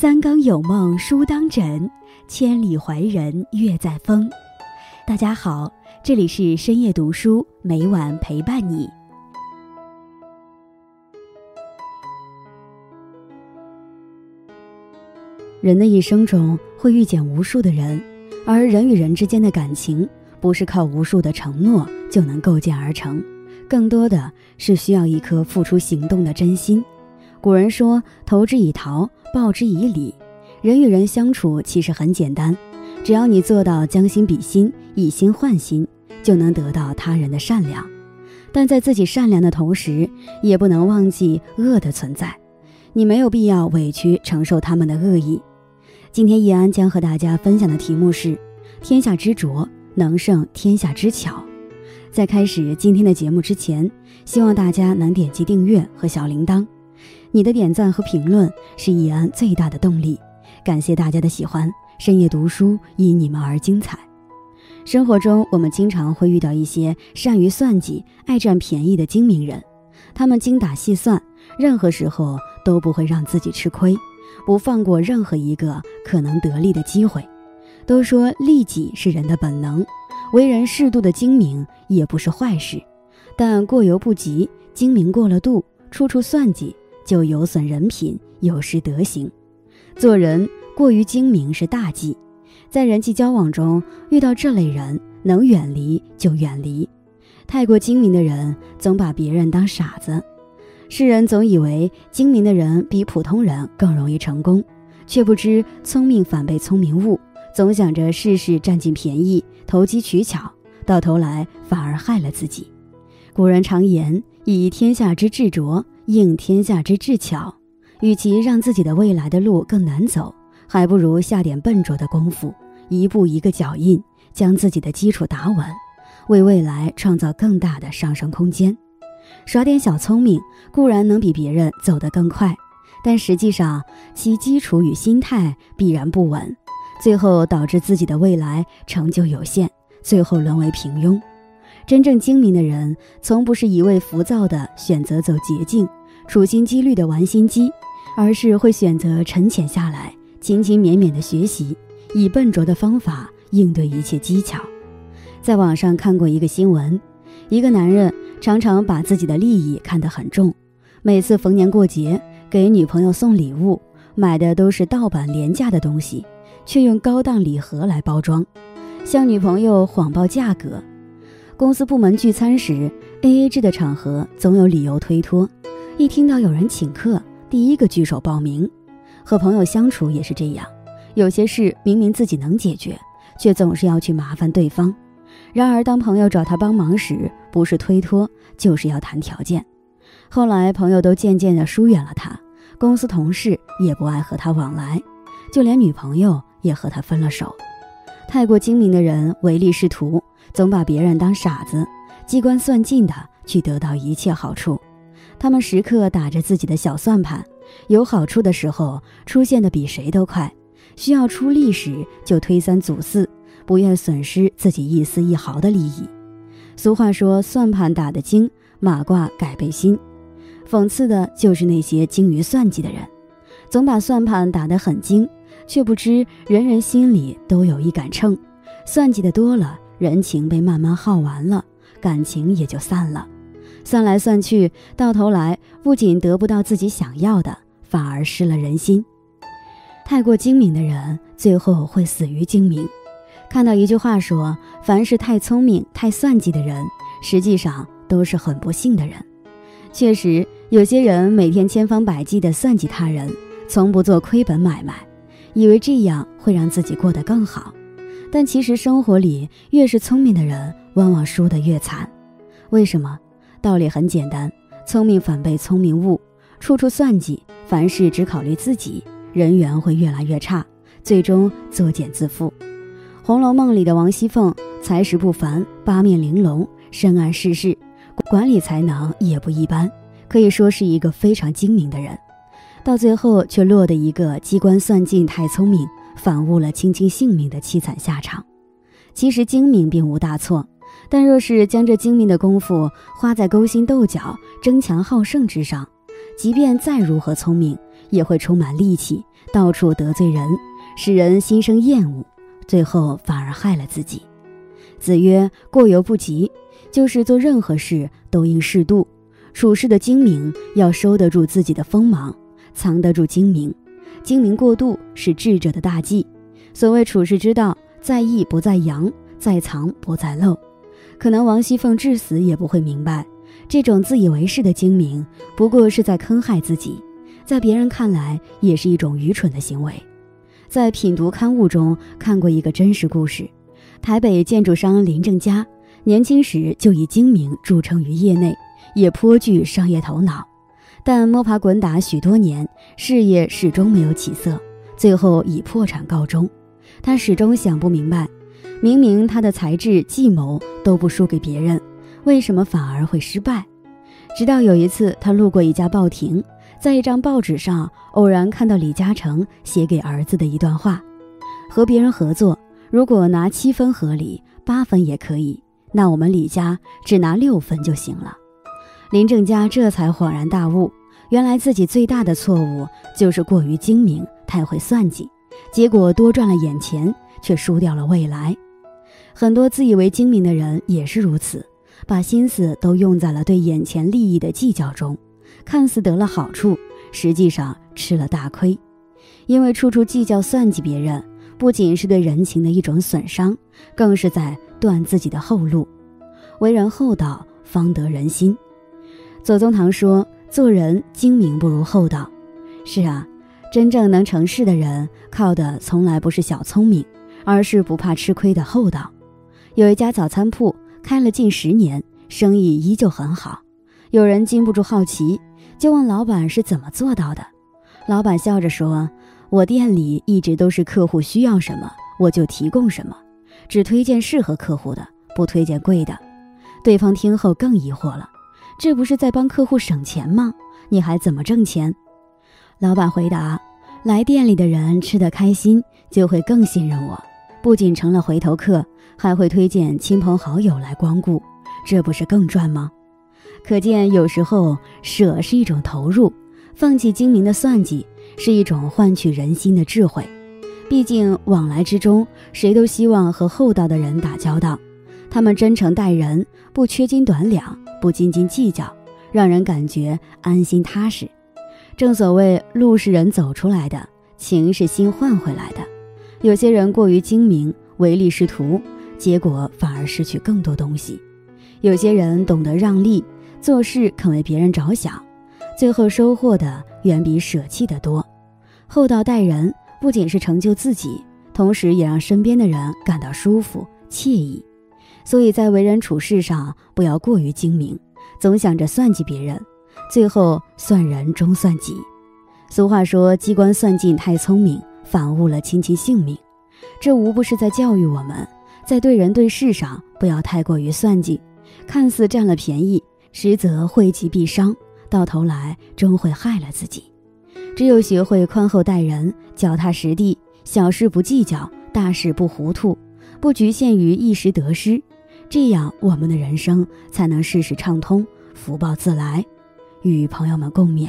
三更有梦书当枕，千里怀人月在风。大家好，这里是深夜读书，每晚陪伴你。人的一生中会遇见无数的人，而人与人之间的感情不是靠无数的承诺就能构建而成，更多的是需要一颗付出行动的真心。古人说：“投之以桃，报之以李。”人与人相处其实很简单，只要你做到将心比心，以心换心，就能得到他人的善良。但在自己善良的同时，也不能忘记恶的存在。你没有必要委屈承受他们的恶意。今天易安将和大家分享的题目是：天下之浊能胜天下之巧。在开始今天的节目之前，希望大家能点击订阅和小铃铛。你的点赞和评论是易安最大的动力。感谢大家的喜欢，深夜读书因你们而精彩。生活中，我们经常会遇到一些善于算计、爱占便宜的精明人，他们精打细算，任何时候都不会让自己吃亏。不放过任何一个可能得利的机会。都说利己是人的本能，为人适度的精明也不是坏事，但过犹不及，精明过了度，处处算计，就有损人品，有失德行。做人过于精明是大忌，在人际交往中遇到这类人，能远离就远离。太过精明的人，总把别人当傻子。世人总以为精明的人比普通人更容易成功，却不知聪明反被聪明误，总想着事事占尽便宜、投机取巧，到头来反而害了自己。古人常言：“以天下之智拙应天下之智巧。”与其让自己的未来的路更难走，还不如下点笨拙的功夫，一步一个脚印，将自己的基础打稳，为未来创造更大的上升空间。耍点小聪明固然能比别人走得更快，但实际上其基础与心态必然不稳，最后导致自己的未来成就有限，最后沦为平庸。真正精明的人，从不是一味浮躁的选择走捷径，处心积虑的玩心机，而是会选择沉潜下来，勤勤勉勉的学习，以笨拙的方法应对一切技巧。在网上看过一个新闻，一个男人。常常把自己的利益看得很重，每次逢年过节给女朋友送礼物，买的都是盗版廉价的东西，却用高档礼盒来包装，向女朋友谎报价格。公司部门聚餐时，A A 制的场合总有理由推脱，一听到有人请客，第一个举手报名。和朋友相处也是这样，有些事明明自己能解决，却总是要去麻烦对方。然而，当朋友找他帮忙时，不是推脱，就是要谈条件。后来，朋友都渐渐地疏远了他，公司同事也不爱和他往来，就连女朋友也和他分了手。太过精明的人唯利是图，总把别人当傻子，机关算尽的去得到一切好处。他们时刻打着自己的小算盘，有好处的时候出现的比谁都快，需要出力时就推三阻四。不愿损失自己一丝一毫的利益。俗话说：“算盘打得精，马褂改背心。”讽刺的就是那些精于算计的人，总把算盘打得很精，却不知人人心里都有一杆秤。算计的多了，人情被慢慢耗完了，感情也就散了。算来算去，到头来不仅得不到自己想要的，反而失了人心。太过精明的人，最后会死于精明。看到一句话说：“凡是太聪明、太算计的人，实际上都是很不幸的人。”确实，有些人每天千方百计地算计他人，从不做亏本买卖，以为这样会让自己过得更好。但其实生活里，越是聪明的人，往往输得越惨。为什么？道理很简单：聪明反被聪明误，处处算计，凡事只考虑自己，人缘会越来越差，最终作茧自缚。《红楼梦》里的王熙凤才识不凡，八面玲珑，深谙世事，管理才能也不一般，可以说是一个非常精明的人。到最后却落得一个机关算尽太聪明，反误了卿卿性命的凄惨下场。其实精明并无大错，但若是将这精明的功夫花在勾心斗角、争强好胜之上，即便再如何聪明，也会充满戾气，到处得罪人，使人心生厌恶，最后反而害了自己。子曰：“过犹不及。”就是做任何事都应适度，处事的精明要收得住自己的锋芒，藏得住精明。精明过度是智者的大忌。所谓处世之道，在意不在扬，在藏不在露。可能王熙凤至死也不会明白，这种自以为是的精明，不过是在坑害自己，在别人看来也是一种愚蠢的行为。在品读刊物中看过一个真实故事，台北建筑商林正佳。年轻时就以精明著称于业内，也颇具商业头脑，但摸爬滚打许多年，事业始终没有起色，最后以破产告终。他始终想不明白，明明他的才智计谋都不输给别人，为什么反而会失败？直到有一次，他路过一家报亭，在一张报纸上偶然看到李嘉诚写给儿子的一段话：和别人合作，如果拿七分合理，八分也可以。那我们李家只拿六分就行了。林正家这才恍然大悟，原来自己最大的错误就是过于精明，太会算计，结果多赚了眼前，却输掉了未来。很多自以为精明的人也是如此，把心思都用在了对眼前利益的计较中，看似得了好处，实际上吃了大亏。因为处处计较算计别人，不仅是对人情的一种损伤，更是在。断自己的后路，为人厚道，方得人心。左宗棠说：“做人精明不如厚道。”是啊，真正能成事的人，靠的从来不是小聪明，而是不怕吃亏的厚道。有一家早餐铺开了近十年，生意依旧很好。有人禁不住好奇，就问老板是怎么做到的。老板笑着说：“我店里一直都是客户需要什么，我就提供什么。”只推荐适合客户的，不推荐贵的。对方听后更疑惑了：“这不是在帮客户省钱吗？你还怎么挣钱？”老板回答：“来店里的人吃得开心，就会更信任我，不仅成了回头客，还会推荐亲朋好友来光顾，这不是更赚吗？”可见，有时候舍是一种投入，放弃精明的算计是一种换取人心的智慧。毕竟往来之中，谁都希望和厚道的人打交道。他们真诚待人，不缺斤短两，不斤斤计较，让人感觉安心踏实。正所谓，路是人走出来的，情是心换回来的。有些人过于精明，唯利是图，结果反而失去更多东西；有些人懂得让利，做事肯为别人着想，最后收获的远比舍弃的多。厚道待人。不仅是成就自己，同时也让身边的人感到舒服惬意。所以在为人处事上，不要过于精明，总想着算计别人，最后算人终算己。俗话说：“机关算尽太聪明，反误了亲戚性命。”这无不是在教育我们，在对人对事上不要太过于算计，看似占了便宜，实则惠及必伤，到头来终会害了自己。只有学会宽厚待人，脚踏实地，小事不计较，大事不糊涂，不局限于一时得失，这样我们的人生才能事事畅通，福报自来。与朋友们共勉。